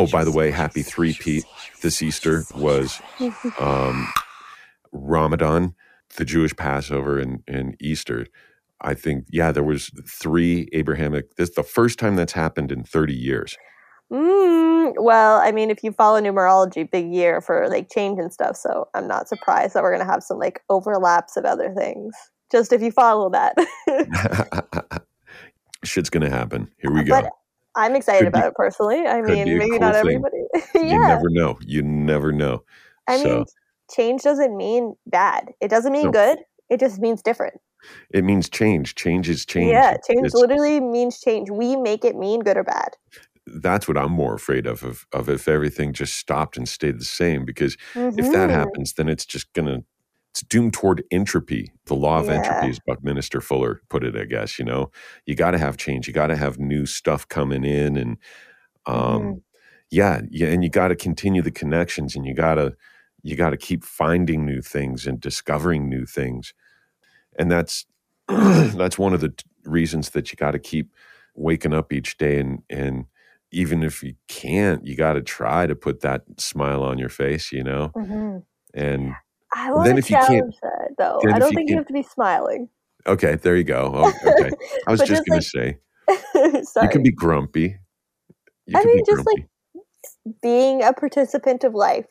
Oh, by the way, happy three Pete this Easter was um, Ramadan, the Jewish Passover and, and Easter. I think, yeah, there was three Abrahamic. This is the first time that's happened in 30 years. Mm, well, I mean, if you follow numerology, big year for like change and stuff. So I'm not surprised that we're gonna have some like overlaps of other things. Just if you follow that. Shit's gonna happen. Here we go. But I'm excited Could be- about it personally. I mean, maybe cool not everybody. You yeah. never know. You never know. I so mean, change doesn't mean bad. It doesn't mean No. good. It just means different. it means change. Change is change. Yeah, change It's- literally means change. We make it mean good or bad. that's what I'm more afraid of, of of if everything just stopped and stayed the same. Because if that Mhm. happens, then it's just gonna it's doomed toward entropy. The law of Yeah. entropy, as Buckminster Fuller put it, I guess. You know, you got to have change. You got to have new stuff coming in, and um, Mhm. yeah, yeah, and you got to continue the connections, and you got to you got to keep finding new things and discovering new things, and that's that's one of the t- reasons that you got to keep waking up each day and and even if you can't, you got to try to put that smile on your face, you know, Mhm. and I want then to if you can't- challenge that though. I don't you think you have to be smiling. okay, there you go. Oh, okay, I was just just, gonna like- say Sorry. you can be grumpy. You I mean, just, like, being a participant of life.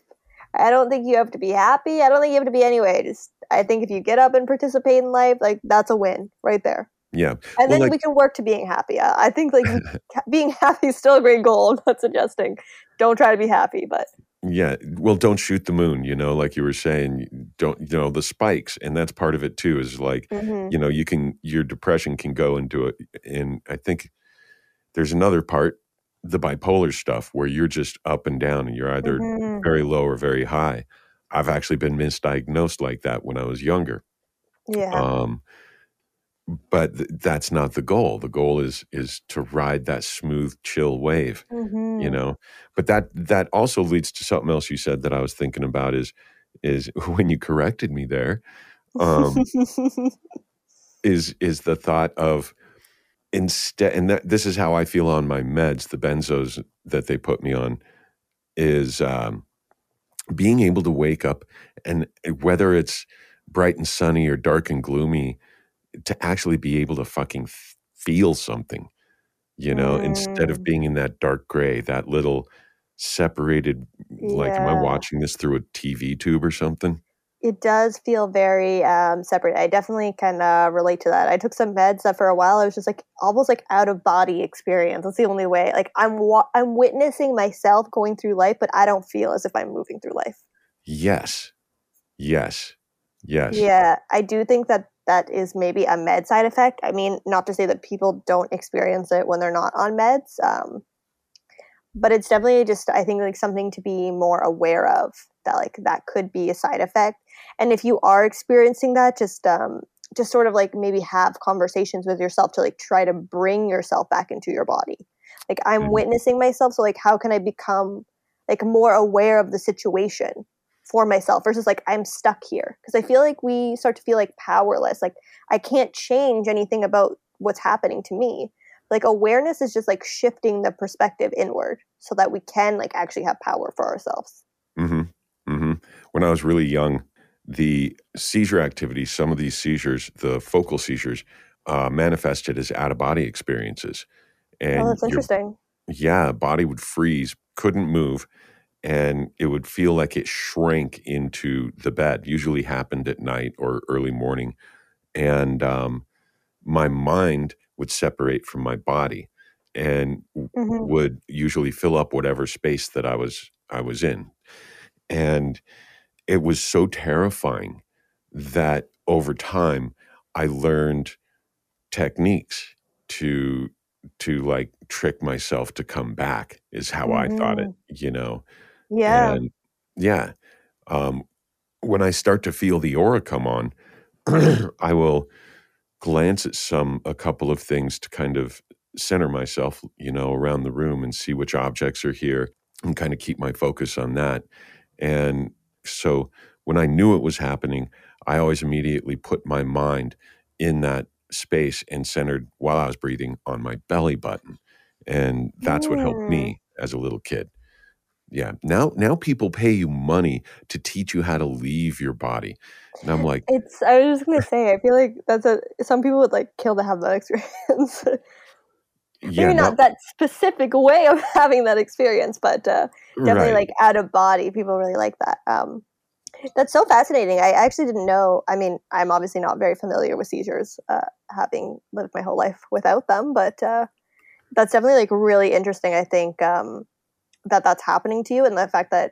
I don't think you have to be happy. I don't think you have to be anyway. Just I think if you get up and participate in life, like that's a win right there. yeah, And Well, then like- we can work to being happy. I, I think like being happy is still a great goal. I'm not suggesting don't try to be happy, but yeah. Well, don't shoot the moon. You know, like you were saying, don't you know the spikes, and that's part of it too. Is like mhm. you know you can your depression can go into it, and I think there's another part, the bipolar stuff, where you're just up and down, and you're either Mhm. very low or very high. I've actually been misdiagnosed like that when I was younger. yeah. Um, but th- that's not the goal. The goal is is to ride that smooth, chill wave, you Mhm. know. But that that also leads to something else you said that I was thinking about is is when you corrected me there um, is is the thought of instead and that this is how I feel on my meds, the benzos that they put me on, is um, being able to wake up and eh, whether it's bright and sunny or dark and gloomy, to actually be able to fucking f- feel something, you know, instead of Mm. being in that dark gray, that little separated like am I watching this through a TV tube or something? it does feel very um, separate. I definitely can uh, relate to that. I took some meds that for a while I was just like almost like out of body experience. That's the only way. Like I'm wa- I'm witnessing myself going through life, but I don't feel as if I'm moving through life. Yes. Yes. Yes. Yeah, I do think that that is maybe a med side effect. I mean, not to say that people don't experience it when they're not on meds, um, but it's definitely just I think like something to be more aware of that like that could be a side effect. And if you are experiencing that, just um, just sort of like maybe have conversations with yourself to like try to bring yourself back into your body. Like I'm Mhm. witnessing myself, so like how can I become like more aware of the situation for myself versus like I'm stuck here because I feel like we start to feel like powerless like I can't change anything about what's happening to me like awareness is just like shifting the perspective inward so that we can like actually have power for ourselves mm-hmm. Mm-hmm. When I was really young, the seizure activity, some of these seizures, the focal seizures, uh, manifested as out of body experiences. And oh that's interesting yeah, body would freeze, couldn't move, and it would feel like it shrank into the bed. Usually happened at night or early morning, and um, my mind would separate from my body, and w- hmm would usually fill up whatever space that I was I was in, and it was so terrifying that over time I learned techniques to to like trick myself to come back is how I thought it, you know. Yeah And yeah, um, when I start to feel the aura come on, I will glance at some a couple of things to kind of center myself, you know, around the room and see which objects are here and kind of keep my focus on that. And so when I knew it was happening, I always immediately put my mind in that space and centered while I was breathing on my belly button. And that's what helped Mm. me as a little kid. Yeah. Now now people pay you money to teach you how to leave your body. And I'm like It's I was just gonna say, I feel like that's a some people would like kill to have that experience. yeah, Maybe no, not that specific way of having that experience, but uh, definitely right. like out of body, people really like that. Um, that's so fascinating. I actually didn't know. I mean, I'm obviously not very familiar with seizures, uh, having lived my whole life without them, but uh, that's definitely like really interesting. I think um, that that's happening to you, and the fact that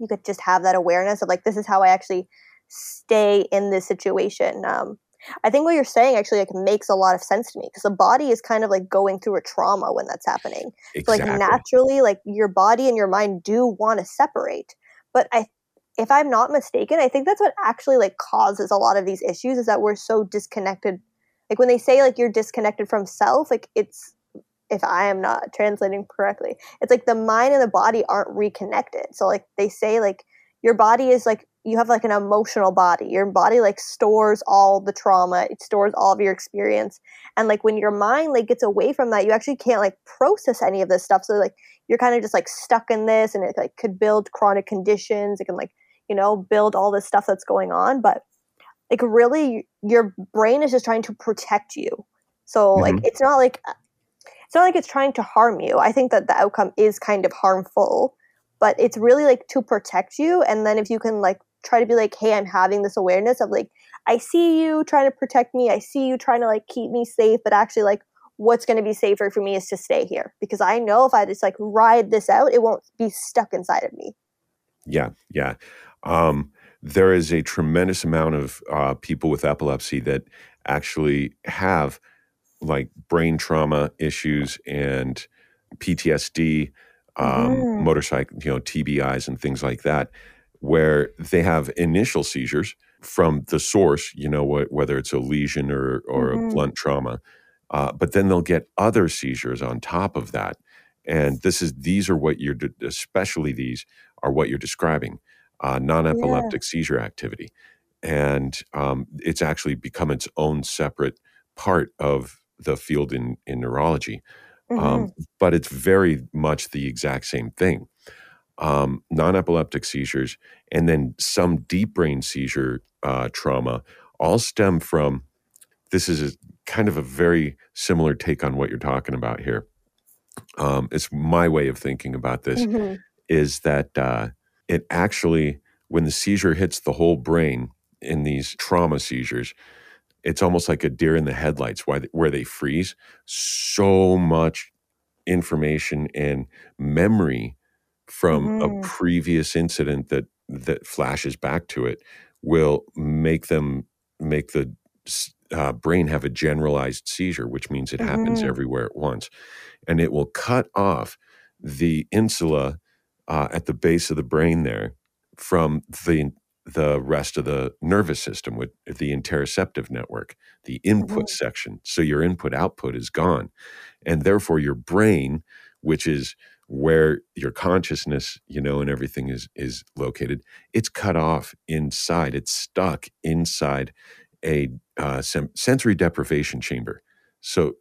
you could just have that awareness of like, this is how I actually stay in this situation. Um, I think what you're saying actually like makes a lot of sense to me because the body is kind of like going through a trauma when that's happening. So like naturally, like your body and your mind do want to separate. But I, if I'm not mistaken, I think that's what actually like causes a lot of these issues is that we're so disconnected. Like when they say like you're disconnected from self, like it's if I am not translating correctly, it's like the mind and the body aren't reconnected. So like they say like your body is like you have like an emotional body. Your body like stores all the trauma, it stores all of your experience. And like when your mind like gets away from that, you actually can't like process any of this stuff. So like you're kind of just like stuck in this and it like could build chronic conditions. It can like, you know, build all this stuff that's going on. But like really your brain is just trying to protect you. So like Mhm. it's not like it's not like it's trying to harm you. I think that the outcome is kind of harmful, but it's really like to protect you. And then if you can like try to be like, hey, I'm having this awareness of like, I see you trying to protect me. I see you trying to like keep me safe, but actually like what's going to be safer for me is to stay here because I know if I just like ride this out, it won't be stuck inside of me. Yeah, yeah. Um, there is a tremendous amount of uh, people with epilepsy that actually have like brain trauma issues and PTSD, um, Mhm. motorcycle, you know, TBIs and things like that, where they have initial seizures from the source, you know, wh- whether it's a lesion or or a Mhm. blunt trauma, uh, but then they'll get other seizures on top of that. And this is these are what you're, de- especially these are what you're describing, uh, non-epileptic seizure activity, and um, it's actually become its own separate part of the field in in neurology. Mhm. Um, but it's very much the exact same thing. Um, non-epileptic seizures and then some deep brain seizure uh, trauma all stem from. This is a, kind of a very similar take on what you're talking about here. Um, it's my way of thinking about this Mhm. is that uh, it actually, when the seizure hits the whole brain in these trauma seizures, it's almost like a deer in the headlights why, where they freeze. So much information and memory from a Mhm. previous incident that that flashes back to it will make them make the uh, brain have a generalized seizure, which means it happens Mhm. everywhere at once, and it will cut off the insula uh, at the base of the brain there from the the rest of the nervous system with the interoceptive network, the input Mhm. section. So your input output is gone, and therefore your brain, which is where your consciousness, you know, and everything is is located, it's cut off inside. It's stuck inside a uh, sem- sensory deprivation chamber. So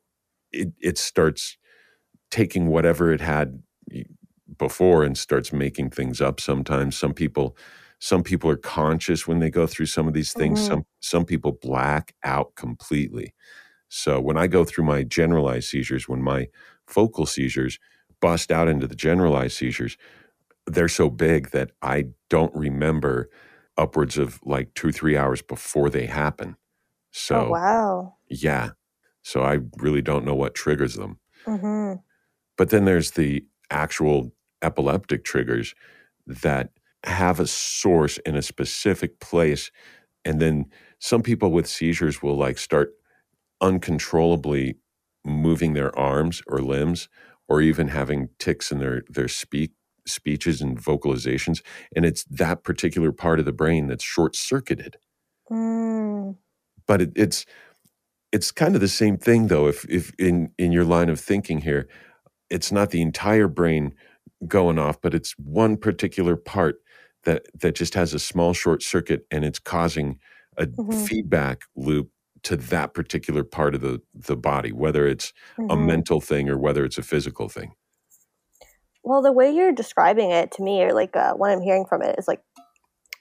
it it starts taking whatever it had before and starts making things up sometimes some people some people are conscious when they go through some of these things Mhm. some some people black out completely so when i go through my generalized seizures when my focal seizures bust out into the generalized seizures they're so big that i don't remember upwards of like 2 3 hours before they happen Oh so wow. yeah so i really don't know what triggers them Mhm. but then there's the actual epileptic triggers that have a source in a specific place. And then some people with seizures will like start uncontrollably moving their arms or limbs or even having tics in their their speak speeches and vocalizations and it's that particular part of the brain that's short circuited Mm. but it, it's it's kind of the same thing though if if in in your line of thinking here it's not the entire brain going off but it's one particular part that that just has a small short circuit and it's causing a Mhm. feedback loop to that particular part of the the body whether it's a Mhm. mental thing or whether it's a physical thing well, the way you're describing it to me, or like uh, what I'm hearing from it, is like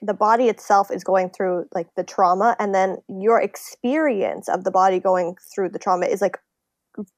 the body itself is going through like the trauma, and then your experience of the body going through the trauma is like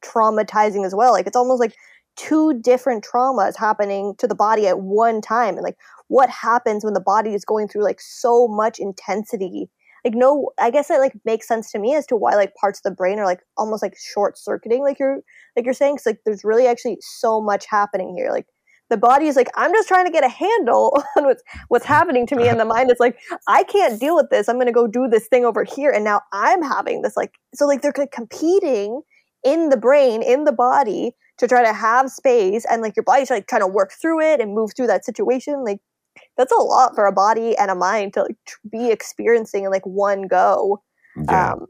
traumatizing as well. Like it's almost like two different traumas happening to the body at one time, and like what happens when the body is going through like so much intensity. Like no i guess it like makes sense to me as to why like parts of the brain are like almost like short circuiting like you're like you're saying because like there's really actually so much happening here. Like the body is like i'm just trying to get a handle on what's what's happening to me and the mind is like i can't deal with this. I'm to go do this thing over here and now i'm having this like so like they're competing in the brain in the body to try to have space and like your body's like trying to work through it and move through that situation like that's a lot for a body and a mind to like be experiencing in like one go. Yeah. Um,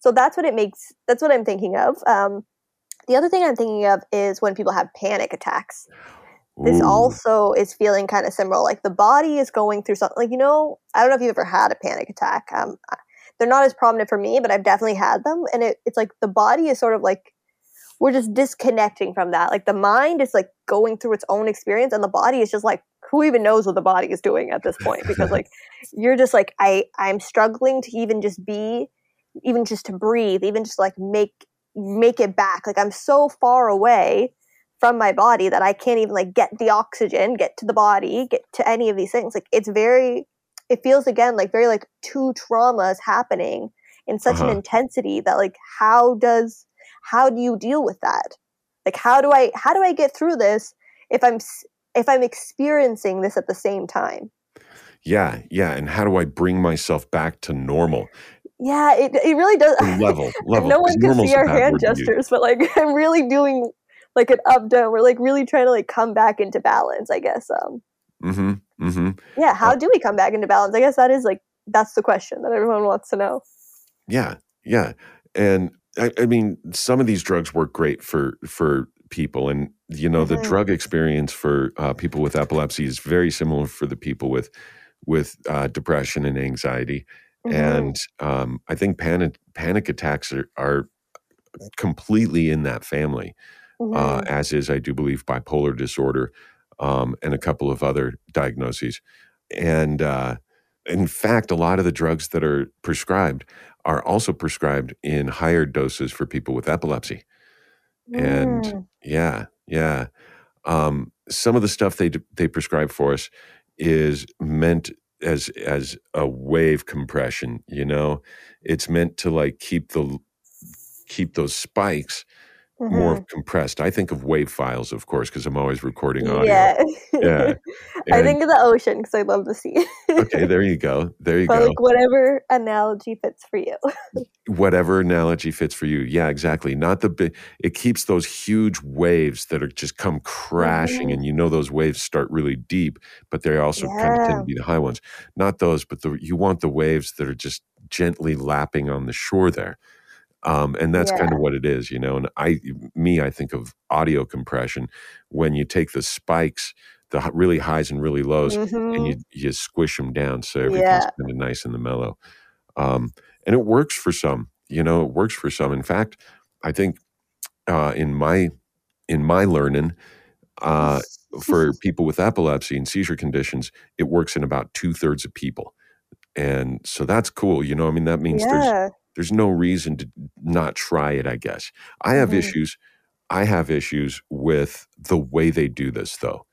so that's what it makes. That's what I'm thinking of. Um, the other thing I'm thinking of is when people have panic attacks. Ooh. This also is feeling kind of similar. Like the body is going through something. Like you know, I don't know if you've ever had a panic attack. Um, they're not as prominent for me, but I've definitely had them, and it, it's like the body is sort of like we're just disconnecting from that. Like the mind is like going through its own experience, and the body is just like who even knows what the body is doing at this point? Because like you're just like i i'm struggling to even just be even just to breathe even just like make make it back. Like i'm so far away from my body that i can't even like get the oxygen get to the body get to any of these things. Like it's very it feels again like very like two traumas happening in such uh-huh. an intensity that like how does how do you deal with that? Like how do i how do i get through this if i'm if I'm experiencing this at the same time. Yeah, yeah. And how do I bring myself back to normal? Yeah, it, it really does. Level, level. no one can see our hand gestures, but like I'm really doing like an up down. We're like really trying to like come back into balance. I guess. Um. Mm-hmm. Mm-hmm. Yeah. How uh, do we come back into balance? I guess that is like that's the question that everyone wants to know. Yeah. Yeah. And I, I mean, some of these drugs work great for for people and you know mm-hmm. the drug experience for uh, people with epilepsy is very similar for the people with with uh, depression and anxiety mm-hmm. and um, i think panic panic attacks are, are completely in that family uh, mm-hmm. uh, as is i do believe bipolar disorder um, and a couple of other diagnoses and uh, in fact a lot of the drugs that are prescribed are also prescribed in higher doses for people with epilepsy and mm. yeah, yeah. Um, some of the stuff they they prescribe for us is meant as as a wave compression. You know, it's meant to like keep the keep those spikes mm-hmm. more compressed. I think of wave files, of course, because I'm always recording audio. Yeah, yeah. I think of the ocean because I love the sea. okay, there you go. There you but go. Like whatever analogy fits for you. whatever analogy fits for you. Yeah, exactly. Not the big. It keeps those huge waves that are just come crashing, mm-hmm. and you know those waves start really deep, but they also yeah. kind of tend to be the high ones. Not those, but the you want the waves that are just gently lapping on the shore there. Um, and that's yeah. kind of what it is, you know. And I, me, I think of audio compression when you take the spikes, the really highs and really lows, mm-hmm. and you you squish them down so everything's yeah. kind of nice and the mellow. Um, and it works for some, you know, it works for some. In fact, I think uh, in my in my learning, uh, for people with epilepsy and seizure conditions, it works in about two thirds of people, and so that's cool. You know, I mean, that means yeah. there's there's no reason to not try it, I guess. I have mm-hmm. issues. I have issues with the way they do this though.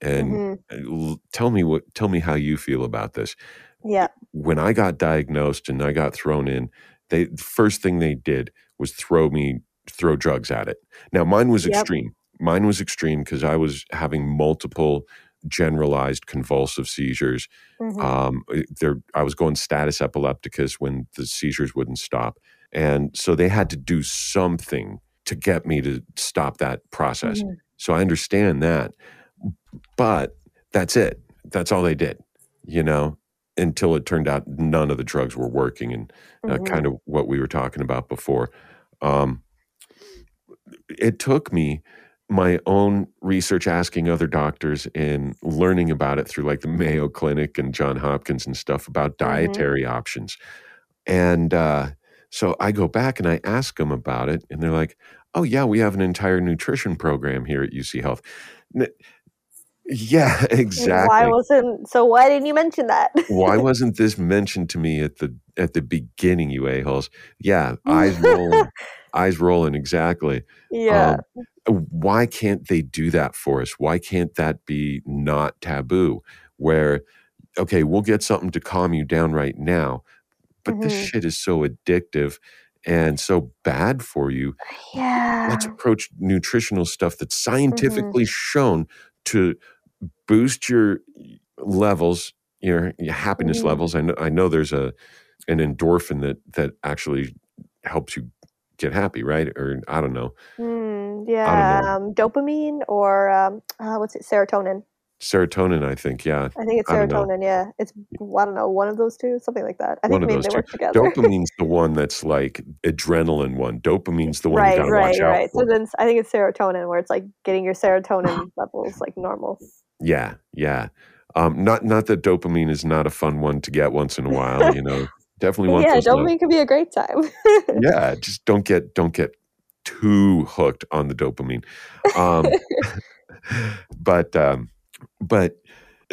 And mm-hmm. tell me what tell me how you feel about this. Yeah. When I got diagnosed and I got thrown in, they the first thing they did was throw me throw drugs at it. Now mine was yep. extreme. Mine was extreme because I was having multiple generalized convulsive seizures. Mm-hmm. Um, eh, there, I was going status epilepticus when the seizures wouldn't stop, and so they had to do something to get me to stop that process. Mm-hmm. So I understand that, but that's it. That's all they did, you know, until it turned out none of the drugs were working, and uh, mm-hmm. kind of what we were talking about before. Um, it took me my own research asking other doctors and learning about it through like the Mayo Clinic and John Hopkins and stuff about mm-hmm. dietary mm-hmm. options. And uh, so I go back and I ask them about it, and they're like, oh, yeah, we have an entire nutrition program here at UC Health. Yeah, exactly. Why wasn't so? Why didn't you mention that? why wasn't this mentioned to me at the at the beginning, you a holes? Yeah, eyes rolling, eyes rolling. Exactly. Yeah. Um, why can't they do that for us? Why can't that be not taboo? Where, okay, we'll get something to calm you down right now, but this Mhm. shit is so addictive and so bad for you. Yeah. Let's approach nutritional stuff that's Mm-hmm. scientifically shown to boost your levels, your, your happiness Mhm. levels. I know I know there's a an endorphin that that actually helps you get happy, right? Or I don't know. Mm, yeah. know. Um, dopamine or um, uh, what's it? Serotonin. Serotonin, I think, yeah. I think it's I serotonin. Yeah. It's I don't know one of those two, something like that. I One think maybe they work together. Dopamine's the one that's like adrenaline one. Dopamine's the one you right, gotta right, watch out right. for. So then I think it's serotonin where it's like getting your serotonin levels like normal. Yeah, yeah. Um, not not that dopamine is not a fun one to get once in a while, you know. Definitely want to yeah, dopamine could be a great time. yeah, just don't get don't get too hooked on the dopamine. Um, but um, but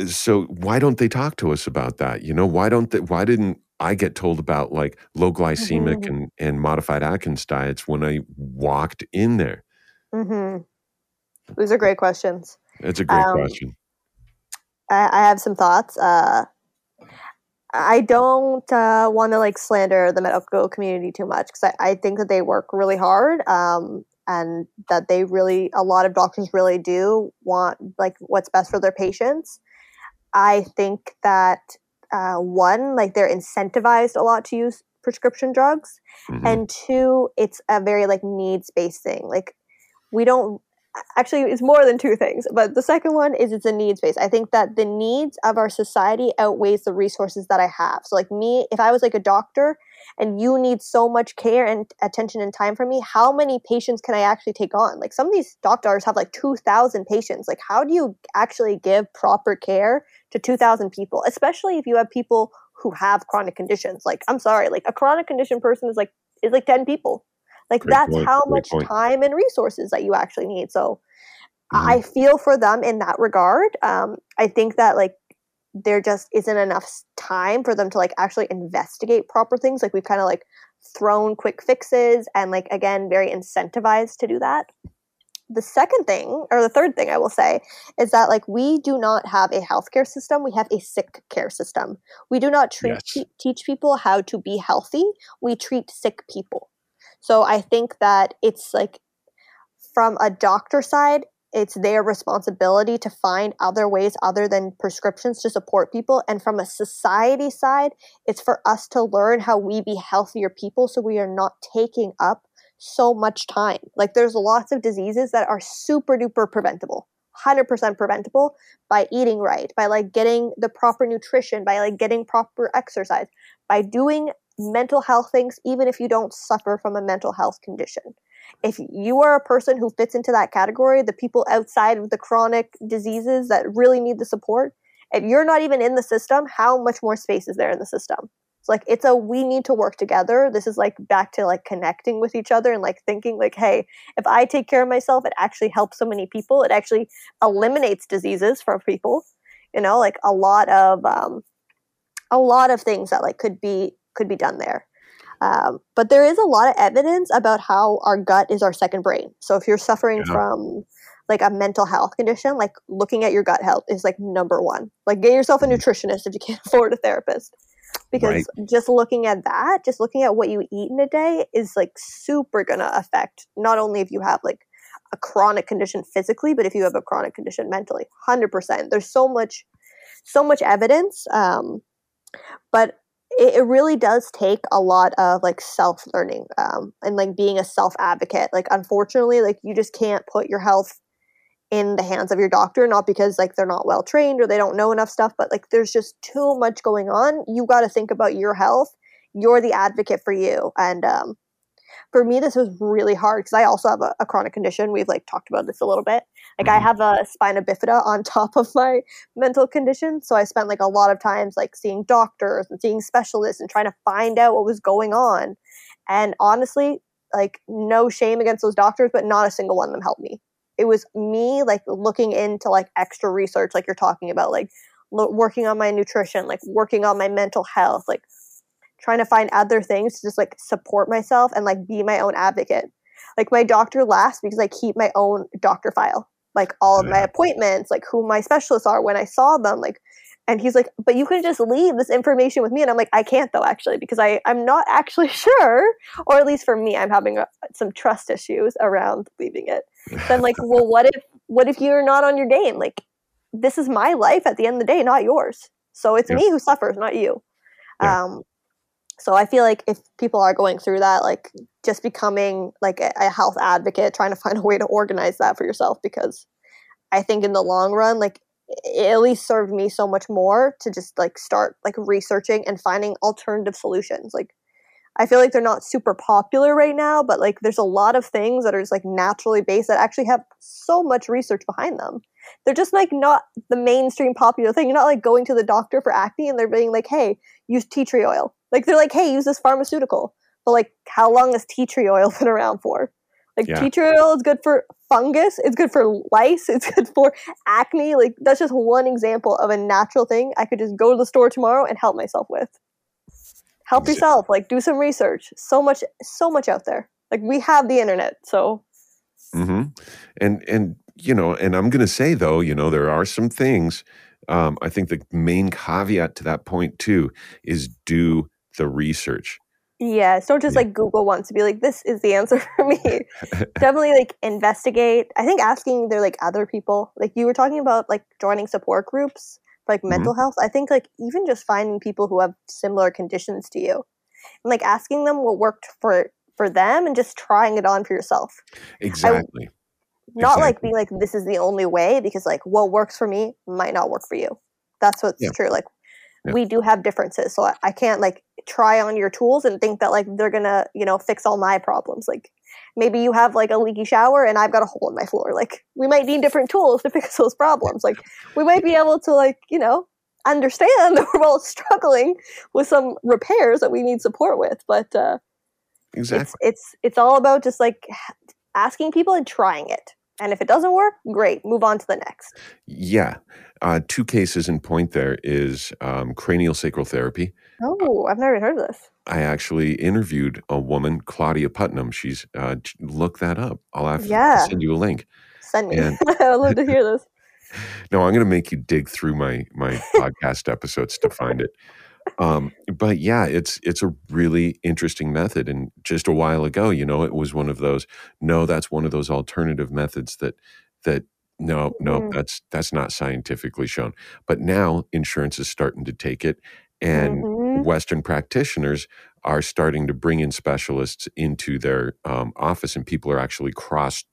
so why don't they talk to us about that? You know, why don't they, why didn't I get told about like low glycemic Mhm. and and modified Atkins diets when I walked in there? Mm-hmm. Those are great questions. It's a great Um, question. I, I have some thoughts. Uh, I don't uh, want to like slander the medical community too much because I, I think that they work really hard um, and that they really, a lot of doctors really do want like what's best for their patients. I think that uh, one, like they're incentivized a lot to use prescription drugs, Mhm. and two, it's a very like needs based thing. Like we don't actually it's more than two things but the second one is it's a needs based. I think that the needs of our society outweighs the resources that i have. So like me if i was like a doctor and you need so much care and attention and time from me how many patients can i actually take on? Like some of these doctors have like 2000 patients. Like how do you actually give proper care to 2000 people especially if you have people who have chronic conditions? Like i'm sorry like a chronic condition person is like is like 10 people like Great that's point, how great much point. time and resources that you actually need so Mhm. I feel for them in that regard. Um, I think that like there just isn't enough time for them to like actually investigate proper things. Like we've kind of like thrown quick fixes and like again very incentivized to do that. The second thing, or the third thing I will say, is that like we do not have a healthcare system. We have a sick care system. We do not treat Yes. te- teach people how to be healthy. We treat sick people. So I think that it's like from a doctor side, it's their responsibility to find other ways other than prescriptions to support people. And from a society side, it's for us to learn how we be healthier people so we are not taking up so much time. Like there's lots of diseases that are super duper preventable. 100% preventable by eating right, by like getting the proper nutrition, by like getting proper exercise, by doing mental health things even if you don't suffer from a mental health condition if you are a person who fits into that category, the people outside of the chronic diseases that really need the support, if you're not even in the system, how much more space is there in the system? It's like it's a we need to work together. This is like back to like connecting with each other and like thinking like, hey, if I take care of myself, it actually helps so many people. It actually eliminates diseases from people. You know, like a lot of um, a lot of things that like could be could be done there. Um, but there is a lot of evidence about how our gut is our second brain. So if you're suffering Yeah. from like a mental health condition, like looking at your gut health is like number one. Like get yourself a Mhm. nutritionist if you can't afford a therapist. Because Right. just looking at that, just looking at what you eat in a day is like super gonna affect not only if you have like a chronic condition physically, but if you have a chronic condition mentally. Hundred percent. There's so much so much evidence. Um, but it, it really does take a lot of like self learning um, and like being a self advocate. Like, unfortunately, like you just can't put your health in the hands of your doctor, not because like they're not well trained or they don't know enough stuff, but like there's just too much going on. You got to think about your health. You're the advocate for you. And um, for me, this was really hard because I also have a, a chronic condition. We've like talked about this a little bit. Like I Mhm. have a spina bifida on top of my mental condition, so I spent like a lot of times like seeing doctors and seeing specialists and trying to find out what was going on. And honestly, like no shame against those doctors, but not a single one of them helped me. it was me like looking into like extra research like you're talking about like lo- working on my nutrition like working on my mental health like trying to find other things to just like support myself and like be my own advocate. Like my doctor laughs because i keep my own doctor file like all of my appointments like who my specialists are when i saw them like and he's like but you can just leave this information with me and i'm like i can't though actually because i i'm not actually sure or at least for me i'm having a, some trust issues around leaving it. Then like well what if what if you're not on your game? Like this is my life at the end of the day not yours. So it's Yeah. me who suffers not you. Yeah. um so i feel like if people are going through that like just becoming like a, health advocate trying to find a way to organize that for yourself because i think in the long run like it at least served me so much more to just like start like researching and finding alternative solutions. Like i feel like they're not super popular right now but like there's a lot of things that are just like naturally based that actually have so much research behind them. They're just like not the mainstream popular thing. You're not like going to the doctor for acne and they're being like hey use tea tree oil like they're like hey use this pharmaceutical. But like how long has tea tree oil been around for? Like Yeah. tea tree oil is good for fungus it's good for lice it's good for acne. Like that's just one example of a natural thing i could just go to the store tomorrow and help myself with. Help yourself like do some research. So much so much out there. Like we have the internet so hmm And and you know, and I'm going to say though, you know, there are some things. Um, I think the main caveat to that point too is do the research. yes don't just Yeah. like google once to be like this is the answer for me definitely like investigate i think asking there like other people like you were talking about like joining support groups for like Mhm. mental health i think like even just finding people who have similar conditions to you and like asking them what worked for for them and just trying it on for yourself Exactly. not like being like this is the only way because like what works for me might not work for you that's what's Yeah. true like Yeah. we do have differences so I, I can't like try on your tools and think that like they're gonna you know fix all my problems like maybe you have like a leaky shower and i've got a hole in my floor like we might need different tools to fix those problems like we might be able to like you know understand that we're all struggling with some repairs that we need support with but uh exactly. it's it's it's all about just like asking people and trying it and if it doesn't work great move on to the next Yeah. Uh, two cases in point there is um, cranial sacral therapy. Oh i've never heard of this I actually interviewed a woman, Claudia Putnam. She's uh, look that up. I'll have to send you a link. send me And- i'd love to hear this No, I'm going to make you dig through my my podcast episodes to find it. Um, but yeah, it's it's a really interesting method. And just a while ago, you know, it was one of those. No, that's one of those alternative methods that that no, no, Mhm. that's that's not scientifically shown. But now insurance is starting to take it, and Mhm. Western practitioners are starting to bring in specialists into their um, office, and people are actually cross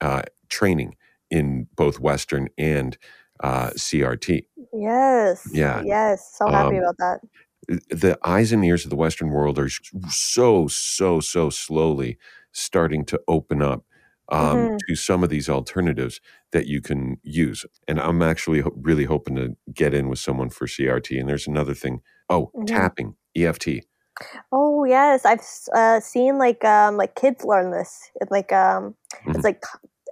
uh, training in both Western and uh, CRT. yes Yeah. yes so happy Um, about that The eyes and ears of the Western world are so, so, so slowly starting to open up um, Mhm. to some of these alternatives that you can use. And I'm actually ho- really hoping to get in with someone for CRT. And there's another thing. Oh, Mhm. tapping, EFT. oh yes i've uh, seen like um like kids learn this it's like um Mhm. it's like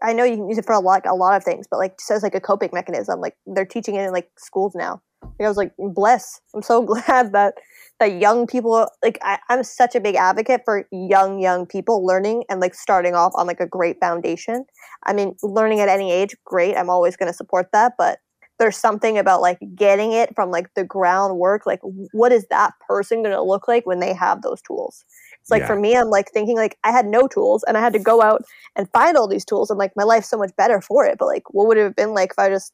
i know you can use it for a lot a lot of things but like just as like a coping mechanism like they're teaching it in like schools now like, i was like bless i'm so glad that that young people like I, i'm such a big advocate for young young people learning and like starting off on like a great foundation i mean learning at any age great i'm always going to support that but there's something about like getting it from like the groundwork like what is that person going to look like when they have those tools it's like Yeah. for me i'm like thinking like i had no tools and i had to go out and find all these tools and like my life's so much better for it but like what would it have been like if i just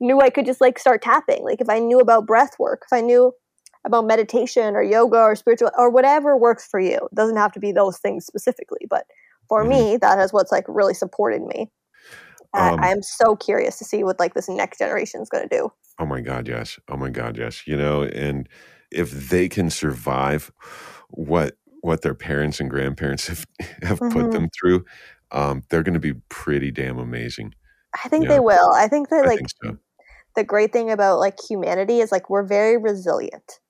knew i could just like start tapping like if i knew about breath work if i knew about meditation or yoga or spiritual or whatever works for you it doesn't have to be those things specifically but for Mhm. me that is what's like really supported me Um, I, i'm so curious to see what like this next generation is going to do Oh my God, yes. Oh my God, yes. You know, and if they can survive what what their parents and grandparents have have put Mhm. them through, um, they're going to be pretty damn amazing. i think Yeah. they will i think that like think so. the great thing about like humanity is like we're very resilient.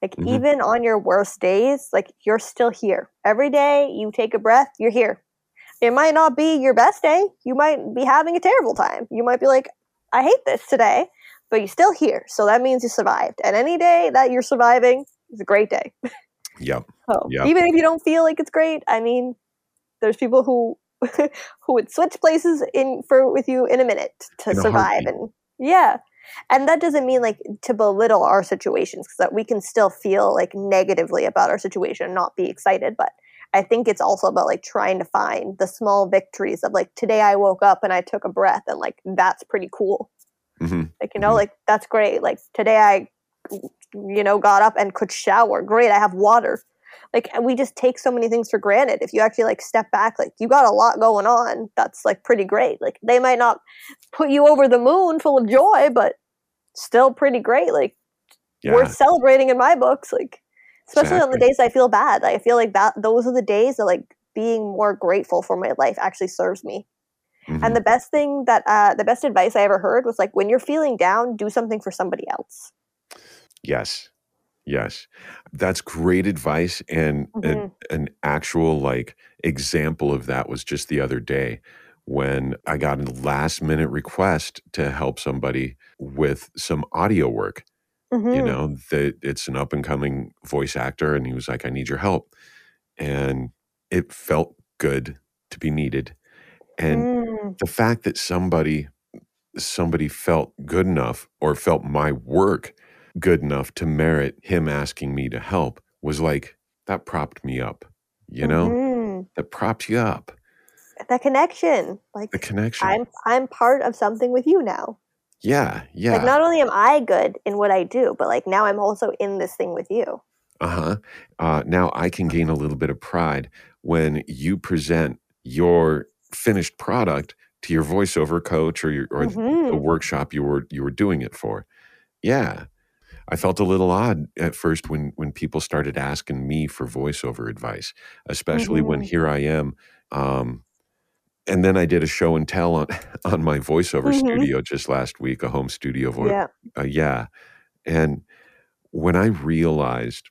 Like Mhm. even on your worst days, like you're still here. Every day you take a breath, you're here. It might not be your best day. You might be having a terrible time. You might be like, I hate this today, but you're still here. So that means you survived. And any day that you're surviving is a great day. Yep. So Yep. even if you don't feel like it's great, I mean, there's people who who would switch places in for with you in a minute to In survive and yeah. And that doesn't mean like to belittle our situations because that we can still feel like negatively about our situation and not be excited, but I think it's also about like trying to find the small victories of like today I woke up and I took a breath and like that's pretty cool. hmm Like you know, Mhm. like that's great. Like today I you know got up and could shower. Great, I have water. Like we just take so many things for granted. If you actually like step back, like you got a lot going on. That's like pretty great. Like they might not put you over the moon full of joy, but still pretty great. Like Yeah. worth celebrating in my books. Like especially on the days I feel bad. Like, I feel like that those are the days that like being more grateful for my life actually serves me. Mhm. And the best thing that uh, the best advice I ever heard was like when you're feeling down, do something for somebody else. Yes. Yes. That's great advice. And an, Mhm. an actual like example of that was just the other day when I got a last minute request to help somebody with some audio work. You Mhm. know, that it's an up and coming voice actor. And he was like, I need your help. And it felt good to be needed. And Mm. the fact that somebody somebody felt good enough or felt my work good enough to merit him asking me to help was like that propped me up you know Mhm. that propped you up that connection. Like the connection I'm I'm part of something with you now. Yeah yeah Like not only am I good in what I do, but like now I'm also in this thing with you. uh-huh uh, now i can gain a little bit of pride when you present your finished product to your voiceover coach or your or the Mhm. workshop you were you were doing it for yeah I felt a little odd at first when when people started asking me for voiceover advice, especially when Mhm. here I am. Um, and then I did a show and tell on on my voiceover Mhm. studio just last week, a home studio voice. Yeah. Uh, yeah, and when I realized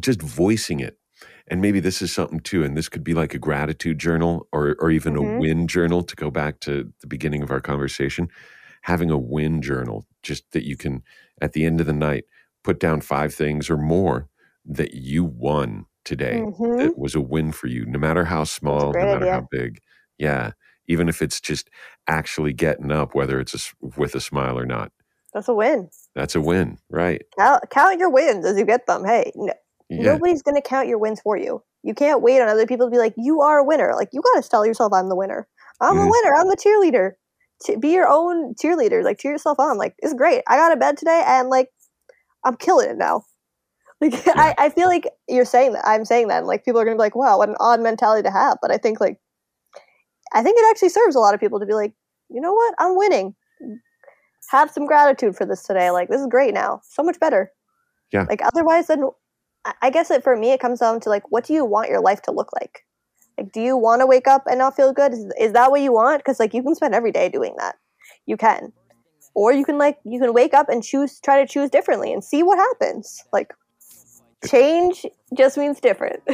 just voicing it, and maybe this is something too, and this could be like a gratitude journal or or even a Mhm. win journal to go back to the beginning of our conversation. Having a win journal, just that you can at the end of the night put down five things or more that you won today Mhm. that was a win for you, no matter how small, no matter idea. how big. Yeah, even if it's just actually getting up, whether it's a with a smile or not, That's a win. that's a win, right? Count, count your wins as you get them. Hey, no, Yeah, nobody's going to count your wins for you. You can't wait on other people to be like, you are a winner. Like, you got to tell yourself, I'm the winner. I'm the Mhm. winner. I'm the cheerleader. Ch- be your own cheerleader. Like, cheer yourself on. Like, it's great. I got of bed today and, like, I'm killing it now. Like, I, I feel like you're saying that. I'm saying that. And, like, people are going to be like, wow, what an odd mentality to have. But I think, like, I think it actually serves a lot of people to be like, you know what? I'm winning. Have some gratitude for this today. Like, this is great now. So much better. Yeah. Like, otherwise, then I- guess it for me, it comes down to like, what do you want your life to look like? Like, do you want to wake up and not feel good? Is, is that what you want? Because like, you can spend every day doing that. You can, or you can like, you can wake up and choose, try to choose differently and see what happens. Like, change just means different.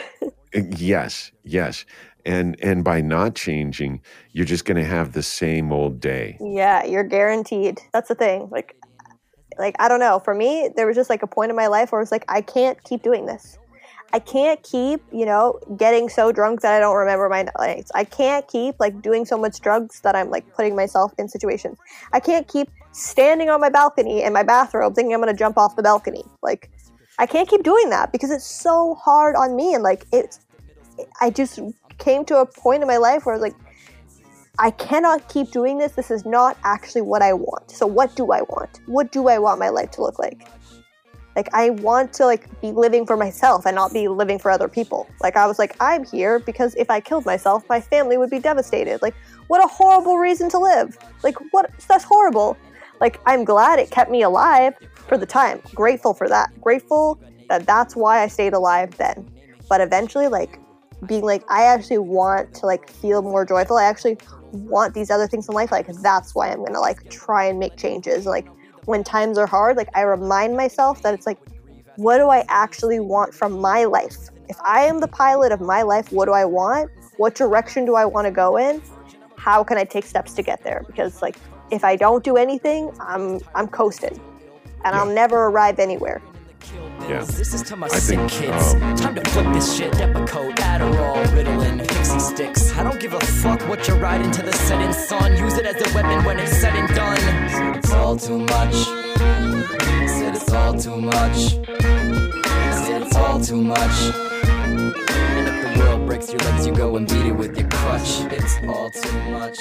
Yes, yes, and and by not changing, you're just going to have the same old day. yeah, you're guaranteed. That's the thing. Like, like I don't know. For me, there was just like a point in my life where it was like, I can't keep doing this. I can't keep, you know, getting so drunk that I don't remember my nights. I can't keep like doing so much drugs that I'm like putting myself in situations. I can't keep standing on my balcony in my bathrobe thinking I'm gonna jump off the balcony. Like, I can't keep doing that because it's so hard on me and like it's. I just came to a point in my life where I was like, I cannot keep doing this. This is not actually what I want. So what do I want? What do I want my life to look like? Like I want to like be living for myself and not be living for other people. Like I was like I'm here because if I killed myself, my family would be devastated. Like what a horrible reason to live. Like what that's horrible. Like I'm glad it kept me alive for the time. Grateful for that. Grateful that that's why I stayed alive then. But eventually like being like I actually want to like feel more joyful. I actually want these other things in life like that's why i'm gonna like try and make changes like when times are hard like i remind myself that it's like what do i actually want from my life if i am the pilot of my life what do i want what direction do I want to go in? How can I take steps to get there? Because like if I don't do anything, I'm I'm coasting, and yeah. I'll never arrive anywhere. Yeah. This is to my I sick think, kids. Um, Time to flip this shit. Depakote, Adderall, Ritalin, Pixy Stix. I don't give a fuck what you're riding to the setting sun. Use it as a weapon when it's said and done. It's all too much. Said it's all too much. Said it's all too much. And if the world breaks your legs, you go and beat it with your crutch. It's all too much.